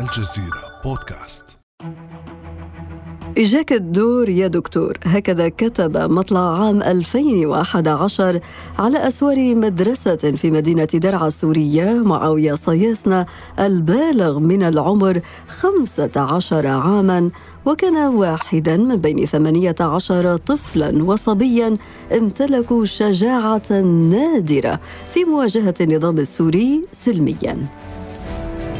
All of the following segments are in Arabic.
الجزيرة بودكاست. إجاك الدور يا دكتور. هكذا كتب مطلع عام 2011 على أسوار مدرسة في مدينة درعا السورية معاوية صياصنة البالغ من العمر 15 عاما وكان واحدا من بين 18 طفلا وصبيا امتلكوا شجاعة نادرة في مواجهة النظام السوري سلميا.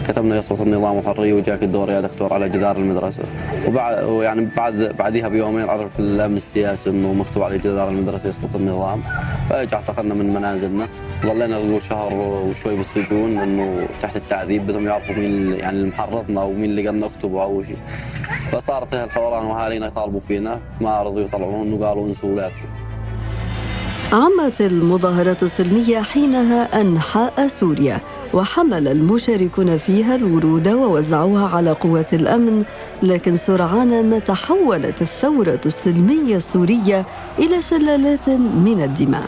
كتبنا يسقط النظام وحرية وجاك الدور يا دكتور على جدار المدرسة. وبعد ويعني بعد بعديها بيومين عرف الأمن السياسي إنه مكتوب على جدار المدرسة يسقط النظام. فاجى اعتقلنا من منازلنا. ظلينا نقول شهر وشوي بالسجون إنه تحت التعذيب بدهم يعرفوا مين يعني اللي محرضنا ومين اللي قال نكتب أو شيء. فصارت الحواران واهالينا يطالبوا فينا. ما رضوا يطلعون وقالوا انسوا اولادكم عمت المظاهرات السلمية حينها أنحاء سوريا. وحمل المشاركون فيها الورود ووزعوها على قوات الأمن لكن سرعان ما تحولت الثورة السلمية السورية إلى شلالات من الدماء.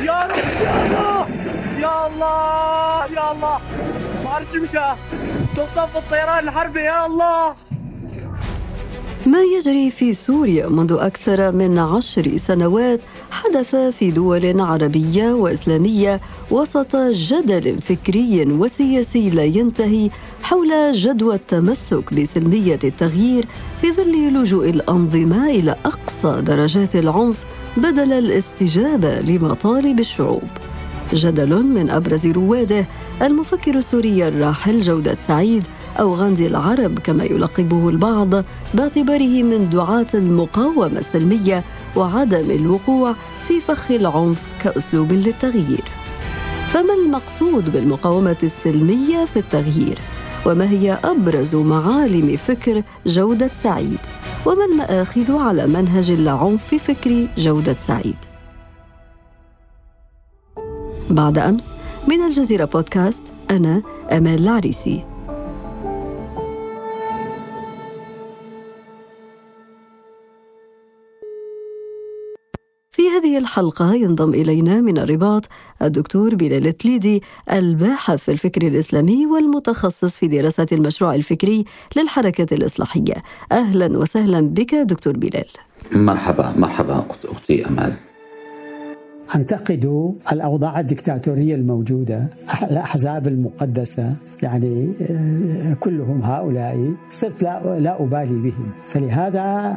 يا الله! يا الله! يا الله! ما عرفت مشى. تصف الطيران الحربي يا الله! ما يجري في سوريا منذ أكثر من عشر سنوات حدث في دول عربية وإسلامية وسط جدل فكري وسياسي لا ينتهي حول جدوى التمسك بسلمية التغيير في ظل لجوء الأنظمة إلى أقصى درجات العنف بدل الاستجابة لمطالب الشعوب. جدل من أبرز رواده المفكر السوري الراحل جودة سعيد أو غاندي العرب كما يلقبه البعض باعتباره من دعاة المقاومة السلمية وعدم الوقوع في فخ العنف كأسلوب للتغيير. فما المقصود بالمقاومة السلمية في التغيير؟ وما هي أبرز معالم فكر جودة سعيد؟ وما المآخذ على منهج العنف فكري جودة سعيد؟ بعد أمس من الجزيرة بودكاست أنا أمال العريسي هذه الحلقة ينضم إلينا من الرباط الدكتور بلال التليدي الباحث في الفكر الإسلامي والمتخصص في دراسة المشروع الفكري للحركة الإصلاحية. أهلا وسهلا بك دكتور بلال. مرحبا مرحبا أختي أمال. انتقدوا الأوضاع الدكتاتورية الموجودة الأحزاب المقدسة يعني آه، كلهم هؤلاء صرت لا لا أبالي بهم. فلهذا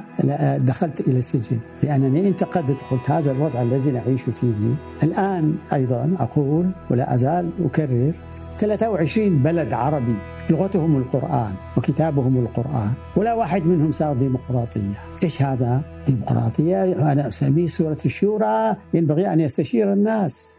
دخلت إلى السجن. لأنني انتقدت قلت هذا الوضع الذي نعيش فيه. الآن أيضا أقول ولا أزال أكرر 23 بلد عربي لغتهم القرآن وكتابهم القرآن. ولا واحد منهم صار ديمقراطية. إيش هذا؟ ديمقراطية. أنا أسميه سورة الشورى. ينبغي أن يستشير الناس.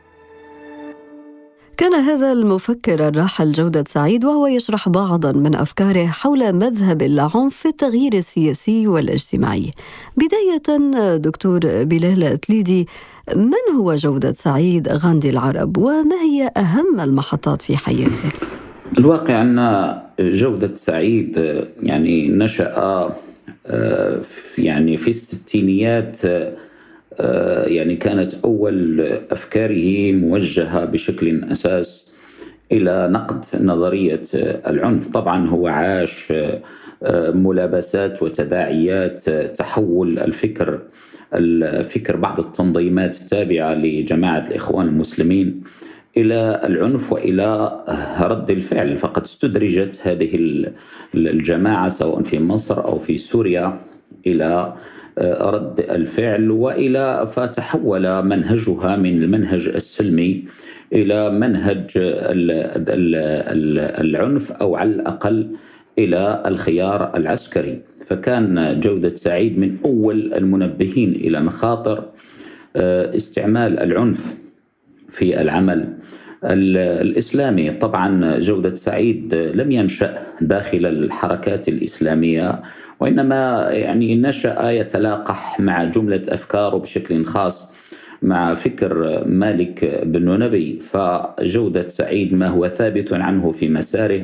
كان هذا المفكر الراحل جودة سعيد وهو يشرح بعضا من أفكاره حول مذهب العنف في التغيير السياسي والاجتماعي. بداية دكتور بلال تليدي من هو جودة سعيد غاندي العرب؟ وما هي أهم المحطات في حياته؟ الواقع أن جودة سعيد يعني نشأ آه، يعني في الستينيات آه، يعني كانت أول أفكاره موجهة بشكل أساس إلى نقد نظرية العنف. طبعا هو عاش آه، ملابسات وتداعيات تحول الفكر الفكر بعض التنظيمات التابعة لجماعة الإخوان المسلمين. إلى العنف وإلى رد الفعل. فقد استدرجت هذه الجماعة سواء في مصر أو في سوريا إلى آه، رد الفعل وإلى فتحول منهجها من المنهج السلمي إلى منهج العنف أو على الأقل إلى الخيار العسكري. فكان جودة سعيد من أول المنبهين إلى مخاطر آه، استعمال العنف في العمل. الإسلامي. طبعا جودة سعيد لم ينشأ داخل الحركات الإسلامية وإنما يعني نشأ يتلاقح مع جملة أفكاره بشكل خاص مع فكر مالك بن نبي. فجودة سعيد ما هو ثابت عنه في مساره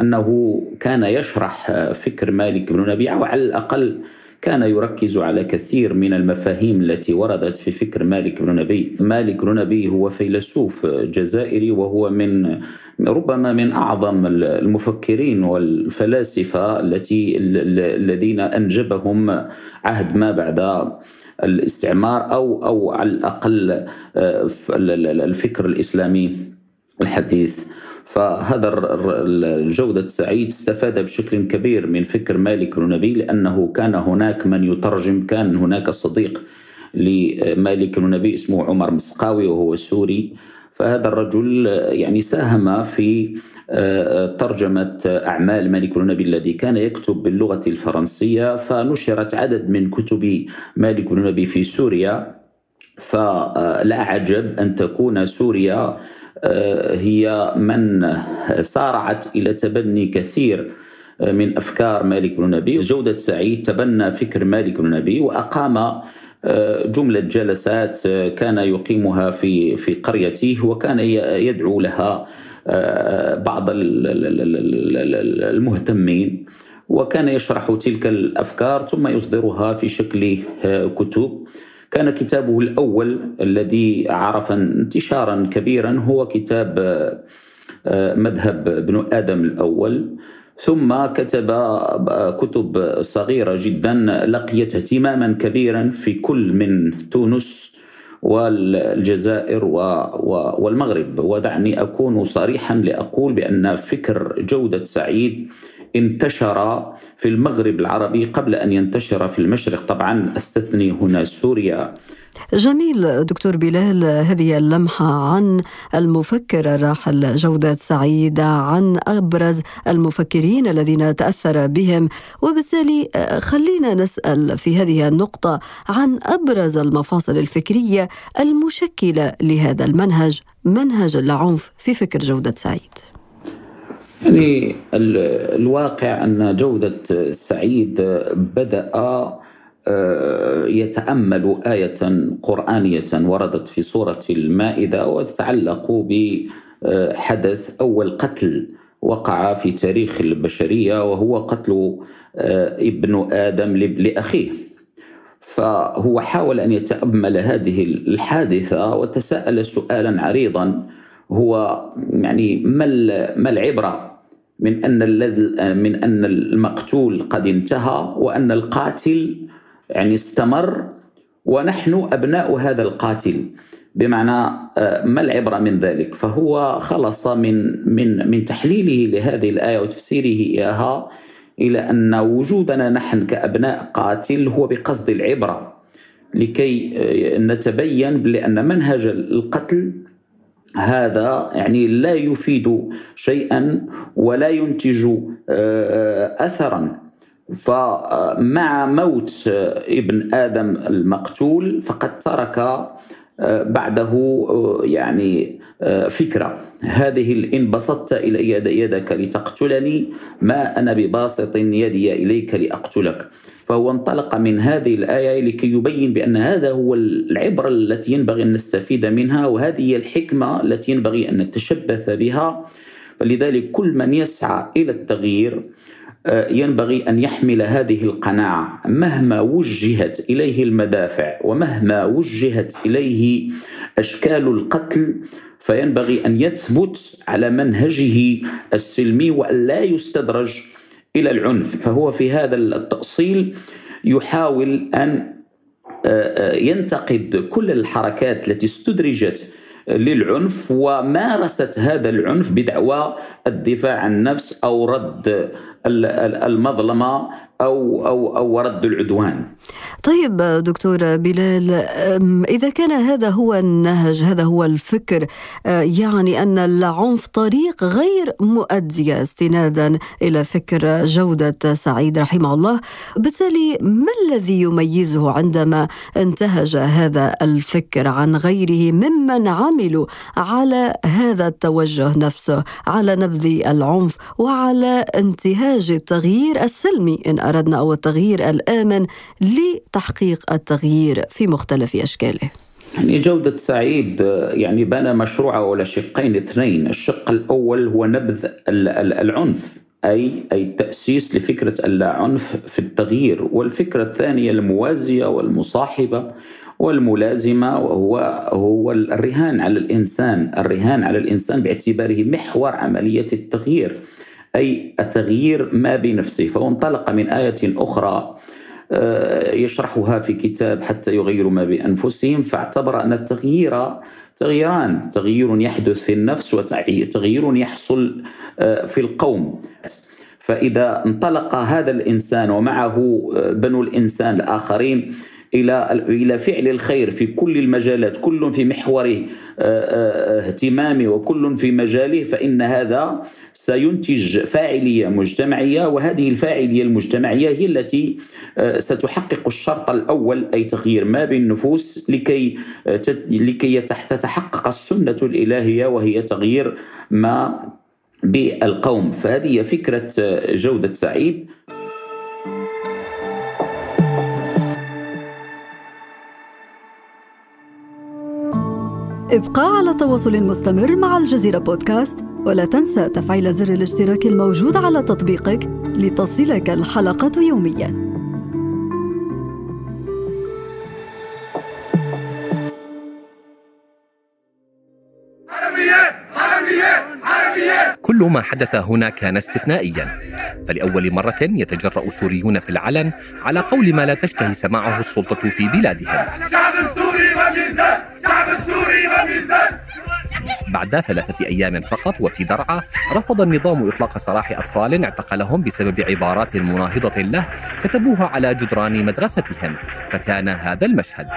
أنه كان يشرح فكر مالك بن نبي أو على الأقل كان يركز على كثير من المفاهيم التي وردت في فكر مالك بن نبي. مالك بن نبي هو فيلسوف جزائري وهو من ربما من أعظم المفكرين والفلاسفة التي الذين أنجبهم عهد ما بعد الاستعمار أو أو على الأقل الفكر الإسلامي. الحديث. فهذا الجودة سعيد استفاد بشكل كبير من فكر مالك بن نبي لأنه كان هناك من يترجم كان هناك صديق لمالك بن نبي اسمه عمر مسقاوي وهو سوري. فهذا الرجل يعني ساهم في ترجمة أعمال مالك بن نبي الذي كان يكتب باللغة الفرنسية. فنشرت عدد من كتب مالك بن نبي في سوريا. فلا عجب أن تكون سوريا آه، هي من سارعت إلى تبني كثير آه، من أفكار مالك بن نبي جودة سعيد تبنى فكر مالك بن نبي وأقام آه، جملة جلسات كان يقيمها في في قريته وكان يدعو لها بعض المهتمين. وكان يشرح تلك الأفكار ثم يصدرها في شكل كتب. كان كتابه الأول الذي عرف انتشارا كبيرا هو كتاب آه، مذهب ابن آدم الأول. ثم كتب آه، كتب صغيرة جدا لقيت اهتماما كبيرا في كل من تونس والجزائر والمغرب. ودعني أكون صريحا لأقول بأن فكر جودة سعيد انتشر في المغرب العربي قبل أن ينتشر في المشرق. طبعا أستثني هنا سوريا. جميل دكتور بلال هذه اللمحة عن المفكر الراحل جودة سعيد عن أبرز المفكرين الذين تأثر بهم. وبالتالي خلينا نسأل في هذه النقطة عن أبرز المفاصل الفكرية المشكلة لهذا المنهج منهج العنف في فكر جودة سعيد. يعني الواقع أن جودة سعيد بدأ آه، يتأمل آية قرآنية وردت في سورة المائدة وتتعلق بحدث أول قتل وقع في تاريخ البشرية وهو قتل آه، ابن آدم لأخيه. فهو حاول أن يتأمل هذه الحادثة وتساءل سؤالا عريضا هو يعني ما العبرة من أن من أن المقتول قد انتهى وأن القاتل يعني استمر ونحن أبناء هذا القاتل. بمعنى آه، ما العبرة من ذلك؟ فهو خلص من من من تحليله لهذه الآية وتفسيره إياها إلى أن وجودنا نحن كأبناء قاتل هو بقصد العبرة. لكي آه، نتبين بان منهج القتل هذا يعني لا يفيد شيئا ولا ينتج آه، اثرا. فمع موت ابن آدم المقتول فقد ترك آه، بعده يعني فكرة. هذه ان بسطت الي يدك لتقتلني ما أنا بباسط يدي إليك لأقتلك. فهو انطلق من هذه الآية لكي يبين بأن هذا هو العبرة التي ينبغي أن نستفيد منها وهذه هي الحكمة التي ينبغي أن نتشبث بها. فلذلك كل من يسعى إلى التغيير ينبغي أن يحمل هذه القناعة مهما وجهت إليه المدافع ومهما وجهت إليه أشكال القتل فينبغي أن يثبت على منهجه السلمي وأن لا يستدرج إلى العنف. فهو في هذا التأصيل يحاول أن آه، آه، ينتقد كل الحركات التي استدرجت للعنف ومارست هذا العنف بدعوى الدفاع عن النفس أو رد المظلمة أو أو أو رد العدوان. طيب دكتور بلال إذا كان هذا هو النهج هذا هو الفكر يعني أن العنف طريق غير مؤديه استنادا إلى فكر جودة سعيد رحمه الله. بالتالي ما الذي يميزه عندما انتهج هذا الفكر عن غيره ممن عملوا على هذا التوجه نفسه على نبذ العنف وعلى انتهاج التغيير السلمي؟ إن أردنا أو التغيير الآمن لتحقيق التغيير في مختلف أشكاله. يعني جودة سعيد يعني بنى مشروعه على شقين اثنين. الشق الأول هو نبذ العنف أي أي التأسيس لفكرة اللا عنف في التغيير. والفكرة الثانية الموازية والمصاحبة والملازمة وهو هو الرهان على الإنسان. الرهان على الإنسان باعتباره محور عملية التغيير أي التغيير ما بنفسه. فهو انطلق من آية أخرى. يشرحها في كتاب حتى يغيروا ما بأنفسهم فاعتبر أن التغيير تغييران. تغيير يحدث في النفس وتغيير يحصل آه، في القوم. فإذا انطلق هذا الإنسان ومعه آه، بنو الإنسان الآخرين إلى إلى فعل الخير في كل المجالات كل في محور اهتمامه وكل في مجاله فإن هذا سينتج فاعلية مجتمعية وهذه الفاعلية المجتمعية هي التي آه، ستحقق الشرط الأول أي تغيير ما بين النفوس لكي آه، لكي تتحقق السنة الإلهية وهي تغيير ما بالقوم. فهذه فكرة آه، جودة سعيد. ابقى على تواصل مستمر مع الجزيرة بودكاست ولا تنسى تفعيل زر الاشتراك الموجود على تطبيقك لتصلك الحلقة يومياً. كل ما حدث هنا كان استثنائيا. فلأول مرة يتجرأ السوريون في العلن على قول ما لا تشتهي سماعه السلطة في بلادهم. بعد ثلاثة أيام فقط وفي درعا رفض النظام إطلاق سراح أطفال اعتقلهم بسبب عبارات مناهضة له كتبوها على جدران مدرستهم فكان هذا المشهد.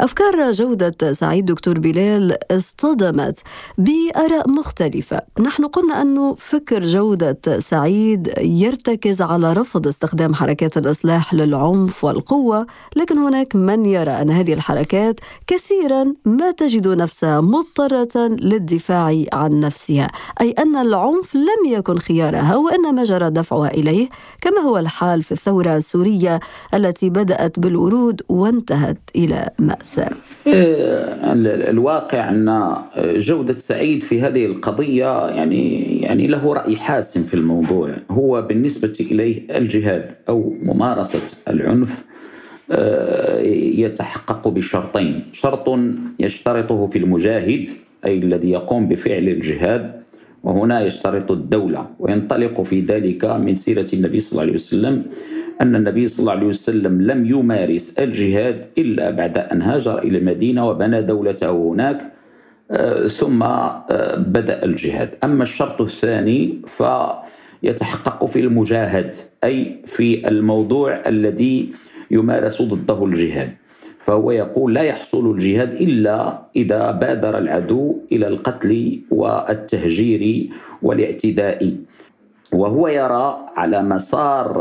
أفكار جودة سعيد دكتور بلال اصطدمت بآراء مختلفة. نحن قلنا أنه فكر جودة سعيد يرتكز على رفض استخدام حركات الإصلاح للعنف والقوة لكن هناك من يرى أن هذه الحركات كثيرا ما تجد نفسها مضطرة للدفاع عن نفسها أي أن العنف لم يكن خيارها وإنما جرى دفعها إليه كما هو الحال في الثورة السورية التي بدأت بالورود وانتهت إلى مأساة إيه، الواقع أن جودة سعيد في هذه القضية يعني يعني له رأي حاسم في الموضوع. هو بالنسبة إليه الجهاد أو ممارسة العنف آه، يتحقق بشرطين. شرط يشترطه في المجاهد أي الذي يقوم بفعل الجهاد وهنا يشترط الدولة وينطلق في ذلك من سيرة النبي صلى الله عليه وسلم أن النبي صلى الله عليه وسلم لم يمارس الجهاد إلا بعد أن هاجر إلى المدينة وبنى دولته هناك آه، ثم آه، بدأ الجهاد. أما الشرط الثاني فيتحقق في المجاهد أي في الموضوع الذي يمارس ضده الجهاد. فهو يقول لا يحصل الجهاد إلا إذا بادر العدو إلى القتل والتهجير والاعتداء. وهو يرى على مسار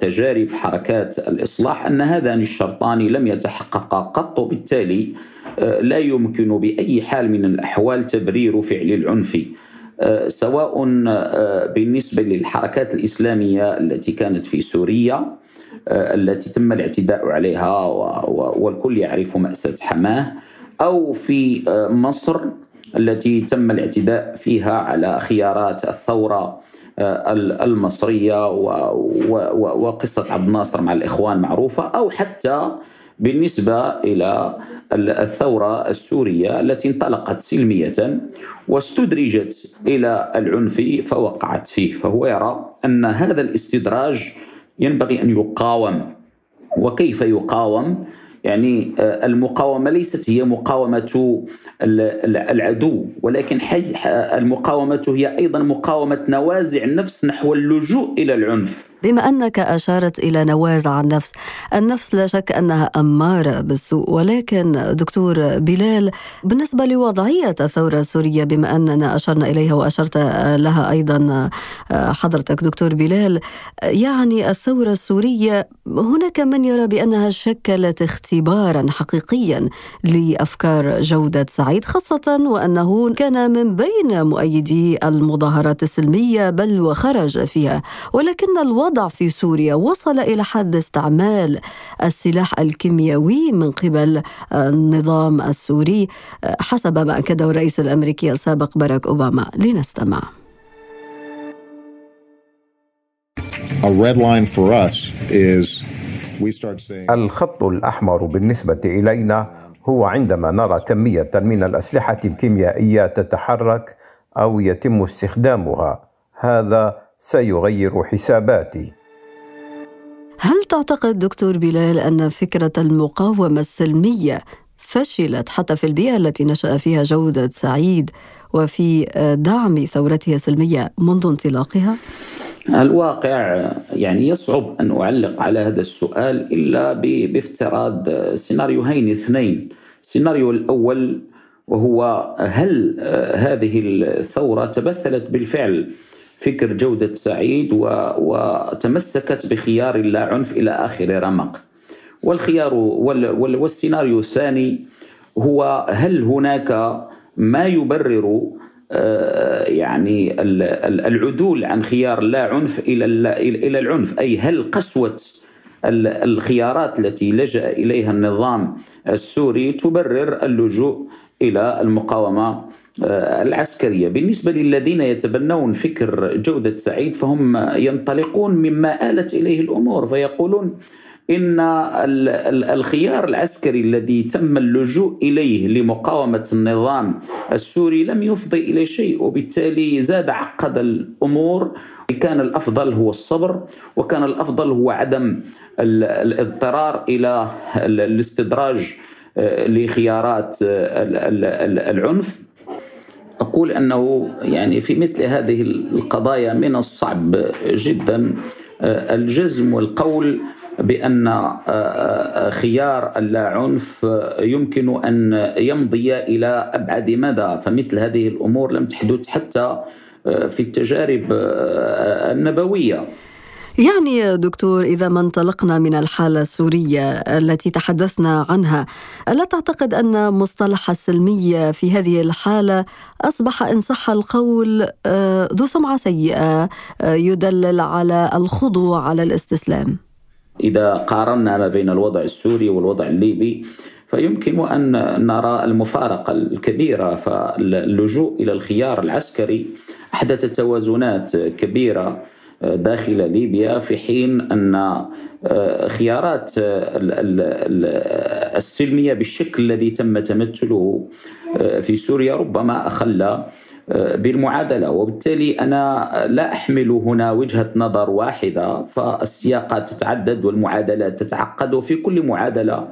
تجارب حركات الإصلاح أن هذان الشرطان لم يتحققا قط بالتالي آه، لا يمكن بأي حال من الأحوال تبرير فعل العنف سواء بالنسبة للحركات الإسلامية التي كانت في سوريا التي تم الاعتداء عليها والكل يعرف مأساة حماة أو في مصر التي تم الاعتداء فيها على خيارات الثورة آه، المصرية وقصة عبد الناصر مع الإخوان معروفة أو حتى بالنسبة إلى الثورة السورية التي انطلقت سلمية واستدرجت إلى العنف فوقعت فيه. فهو يرى أن هذا الاستدراج ينبغي أن يقاوم. وكيف يقاوم؟ يعني آه، المقاومة ليست هي مقاومة العدو ولكن المقاومة هي أيضا مقاومة نوازع النفس نحو اللجوء إلى العنف. بما أنك أشارت إلى نوازع النفس النفس لا شك أنها أمارة بالسوء ولكن دكتور بلال بالنسبة لوضعية الثورة السورية بما أننا أشرنا إليها وأشرت لها أيضا حضرتك دكتور بلال يعني الثورة السورية هناك من يرى بأنها شكلت اختبارا حقيقيا لأفكار جودة سعيد خاصة وأنه كان من بين مؤيدي المظاهرات السلمية بل وخرج فيها. ولكن الوضع الوضع في سوريا وصل إلى حد استعمال السلاح الكيميائي من قبل النظام السوري حسب ما أكده الرئيس الأمريكي السابق باراك أوباما. لنستمع. الخط الأحمر بالنسبة إلينا هو عندما نرى كمية من الأسلحة الكيميائية تتحرك أو يتم استخدامها. هذا سيغير حساباتي هل تعتقد دكتور بلال أن فكرة المقاومة السلمية فشلت حتى في البيئة التي نشأ فيها جودة سعيد وفي دعم ثورته السلمية منذ انطلاقها؟ الواقع يعني يصعب أن أعلق على هذا السؤال إلا بافتراض سيناريوهين اثنين، السيناريو الأول وهو هل هذه الثورة تمثلت بالفعل فكر جودة سعيد وتمسكت بخيار اللا عنف إلى آخر رمق. والخيار والسيناريو الثاني هو هل هناك ما يبرر آه، يعني العدول عن خيار لا عنف إلى إلى العنف أي هل قسوة الخيارات التي لجأ إليها النظام السوري تبرر اللجوء إلى المقاومة آه، العسكرية. بالنسبة للذين يتبنون فكر جودة سعيد فهم ينطلقون مما آلت إليه الأمور فيقولون إن الخيار العسكري الذي تم اللجوء إليه لمقاومة النظام السوري لم يفضي إلى شيء وبالتالي زاد عقد الأمور. كان الأفضل هو الصبر وكان الأفضل هو عدم الإضطرار إلى الاستدراج لخيارات العنف. أقول أنه يعني في مثل هذه القضايا من الصعب جدا آه، الجزم والقول بأن آه، آه، خيار اللا عنف آه، يمكن أن يمضي إلى أبعد مدى. فمثل هذه الأمور لم تحدث حتى في التجارب النبوية. يعني دكتور إذا ما انطلقنا من الحالة السورية التي تحدثنا عنها ألا تعتقد أن مصطلح السلمية في هذه الحالة أصبح إن صح القول؟ ذو سمعة سيئة يدلل على الخضوع على الاستسلام. إذا قارنا ما بين الوضع السوري والوضع الليبي فيمكن أن نرى المفارقة الكبيرة فاللجوء إلى الخيار العسكري أحدث توازنات كبيرة داخل ليبيا في حين أن خيارات السلمية بالشكل الذي تم تمثله في سوريا ربما أخل بالمعادلة. وبالتالي أنا لا أحمل هنا وجهة نظر واحدة فالسياقات تتعدد والمعادلات تتعقد وفي كل معادلة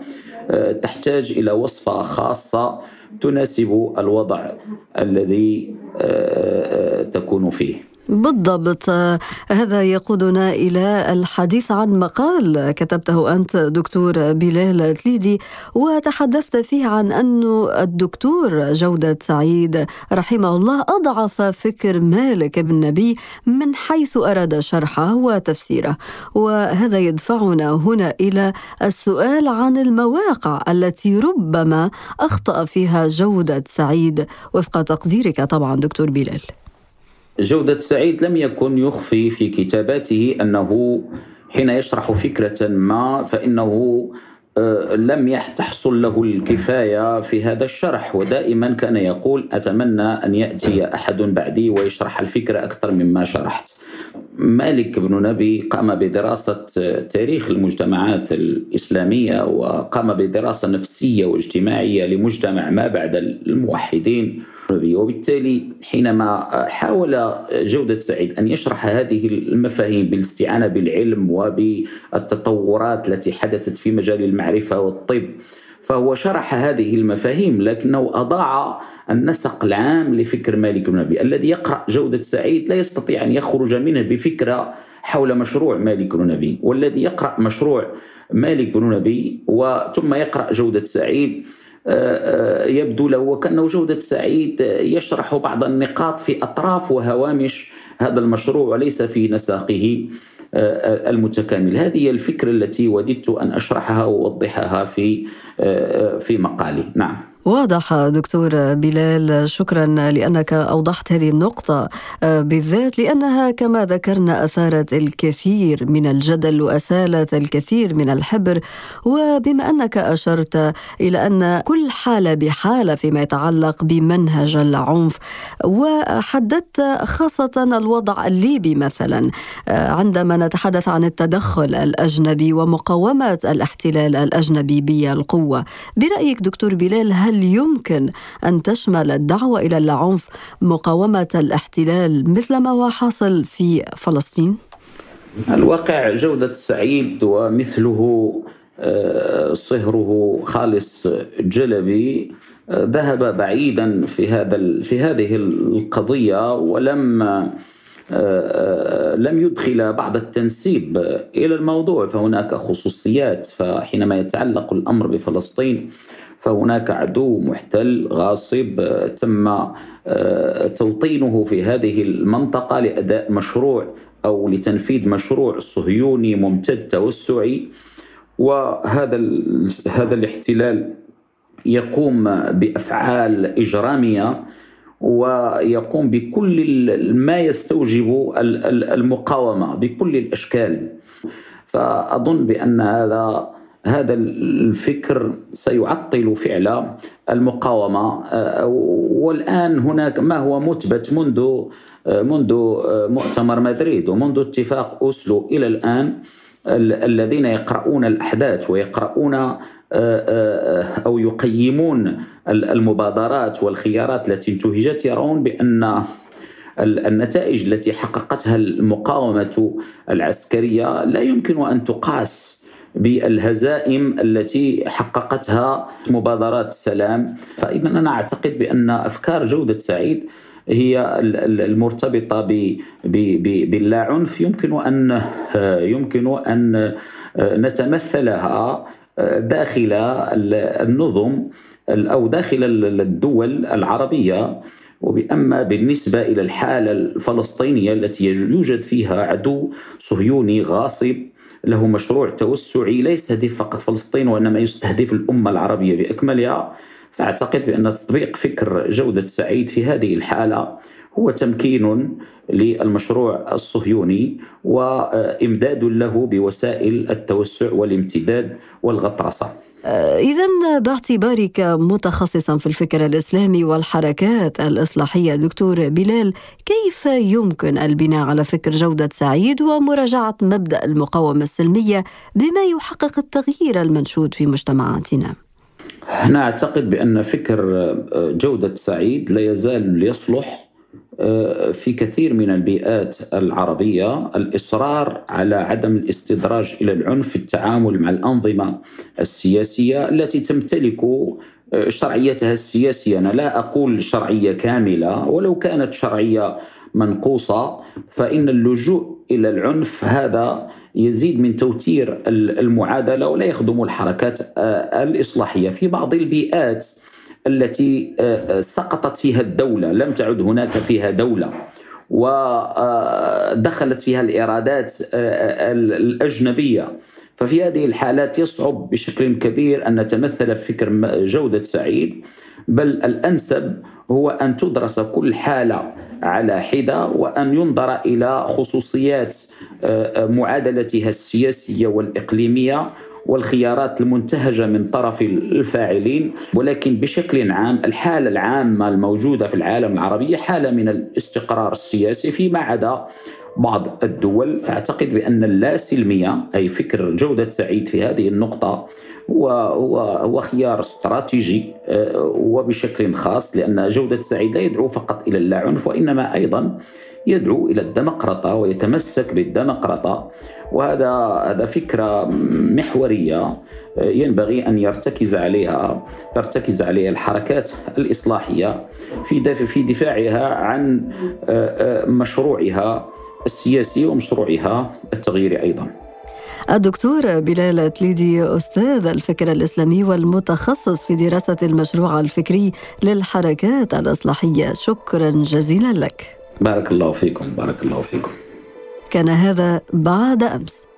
آه، تحتاج إلى وصفة خاصة تناسب الوضع الذي آه، آه، تكون فيه. بالضبط. هذا يقودنا إلى الحديث عن مقال كتبته أنت دكتور بلال تليدي وتحدثت فيه عن أن الدكتور جودة سعيد رحمه الله أضعف فكر مالك بن نبي من حيث أراد شرحه وتفسيره. وهذا يدفعنا هنا إلى السؤال عن المواقع التي ربما أخطأ فيها جودة سعيد. وفق تقديرك طبعا دكتور بلال. جودة سعيد لم يكن يخفي في كتاباته أنه حين يشرح فكرة ما فإنه آه، لم تحصل له الكفاية في هذا الشرح. ودائما كان يقول أتمنى أن يأتي أحد بعدي ويشرح الفكرة أكثر مما شرحت. مالك بن نبي قام بدراسة تاريخ المجتمعات الإسلامية وقام بدراسة نفسية واجتماعية لمجتمع ما بعد الموحدين. وبالتالي حينما حاول جودة سعيد أن يشرح هذه المفاهيم بالاستعانة بالعلم وبالتطورات التي حدثت في مجال المعرفة والطب فهو شرح هذه المفاهيم لكنه أضاع النسق العام لفكر مالك بن نبي الذي يقرأ جودة سعيد لا يستطيع أن يخرج منه بفكرة حول مشروع مالك بن نبي والذي يقرأ مشروع مالك بن نبي وثم يقرأ جودة سعيد آه، آه، يبدو له وكأنه جودة سعيد يشرح بعض النقاط في أطراف وهوامش هذا المشروع وليس في نساقه. آه، المتكامل. هذه هي الفكرة التي وددت أن أشرحها وأوضحها في في مقالي. نعم. واضح دكتور بلال شكرا لأنك أوضحت هذه النقطة آه، بالذات لأنها كما ذكرنا أثارت الكثير من الجدل وأسالت الكثير من الحبر. وبما أنك أشرت إلى أن كل حالة بحالة فيما يتعلق بمنهج العنف وحددت خاصة الوضع الليبي مثلا آه، عندما نتحدث عن التدخل الأجنبي ومقاومة الاحتلال الأجنبي بالقوة. برأيك دكتور بلال هل هل يمكن أن تشمل الدعوة إلى العنف مقاومة الاحتلال مثل ما هو حاصل في فلسطين؟ الواقع جودة سعيد ومثله آه، صهره خالص جلبي آه، ذهب بعيدا في هذا في هذه القضية ولم آه، لم يدخل بعض التنسيب إلى الموضوع فهناك خصوصيات فحينما يتعلق الأمر بفلسطين فهناك عدو محتل غاصب آه، تم آه، توطينه في هذه المنطقة لأداء مشروع أو لتنفيذ مشروع صهيوني ممتد توسعي. وهذا هذا الاحتلال يقوم بأفعال إجرامية ويقوم بكل ما يستوجب المقاومة بكل الأشكال. فأظن بأن هذا هذا الفكر سيعطل فعل المقاومة. آه، والآن هناك ما هو مثبت منذ آه، منذ آه، مؤتمر مدريد ومنذ اتفاق أوسلو إلى الآن الذين يقرؤون الأحداث ويقرؤون أو يقيمون المبادرات والخيارات التي انتهجت يرون بأن النتائج التي حققتها المقاومة العسكرية لا يمكن أن تقاس بالهزائم التي حققتها مبادرات السلام فإذا أنا أعتقد بأن أفكار جودة سعيد هي المرتبطة باللا عنف يمكن أن يمكن أن نتمثلها داخل النظم أو داخل الدول العربية. وبأما بالنسبة إلى الحالة الفلسطينية التي يوجد فيها عدو صهيوني غاصب له مشروع توسعي لا يستهدف فقط فلسطين وإنما يستهدف الأمة العربية بأكملها. فأعتقد بأن تطبيق فكر جودة سعيد في هذه الحالة هو تمكين للمشروع الصهيوني وإمداد له بوسائل التوسع والامتداد والغطرسه إذا باعتبارك متخصصا في الفكر الإسلامي والحركات الإصلاحية دكتور بلال كيف يمكن البناء على فكر جودة سعيد ومراجعة مبدأ المقاومة السلمية بما يحقق التغيير المنشود في مجتمعاتنا؟ أنا أعتقد بأن فكر جودة سعيد لا يزال يصلح آه، في كثير من البيئات العربية الإصرار على عدم الاستدراج إلى العنف في التعامل مع الأنظمة السياسية التي تمتلك آه، شرعيتها السياسية. أنا لا أقول شرعية كاملة ولو كانت شرعية منقوصة فإن اللجوء إلى العنف هذا يزيد من توتير المعادلة ولا يخدم الحركات آه، الإصلاحية. في بعض البيئات التي آه، آه، سقطت فيها الدولة لم تعد هناك فيها دولة ودخلت فيها الإرادات آه، الأجنبية. ففي هذه الحالات يصعب بشكل كبير أن نتمثل في فكر جودة سعيد بل الأنسب هو أن تدرس كل حالة على حدة وأن ينظر إلى خصوصيات معادلتها السياسية والإقليمية والخيارات المنتهجة من طرف الفاعلين ولكن بشكل عام الحالة العامة الموجودة في العالم العربي حالة من الاستقرار السياسي فيما عدا بعض الدول فاعتقد بأن اللاسلمية أي فكر جودة سعيد في هذه النقطة هو هو هو خيار استراتيجي آه، وبشكل خاص لأن جودة سعيد لا يدعو فقط إلى اللاعنف وإنما أيضا يدعو إلى الديمقراطة ويتمسك بالديمقراطة. وهذا هذا فكرة محورية آه، ينبغي أن يرتكز عليها ترتكز عليها الحركات الإصلاحية في في دفاعها عن آه، مشروعها السياسي ومشروعها التغييري أيضا. الدكتور بلال تليدي أستاذ الفكر الإسلامي والمتخصص في دراسة المشروع الفكري للحركات الإصلاحية. شكرا جزيلا لك. بارك الله فيكم بارك الله فيكم. كان هذا بعد أمس.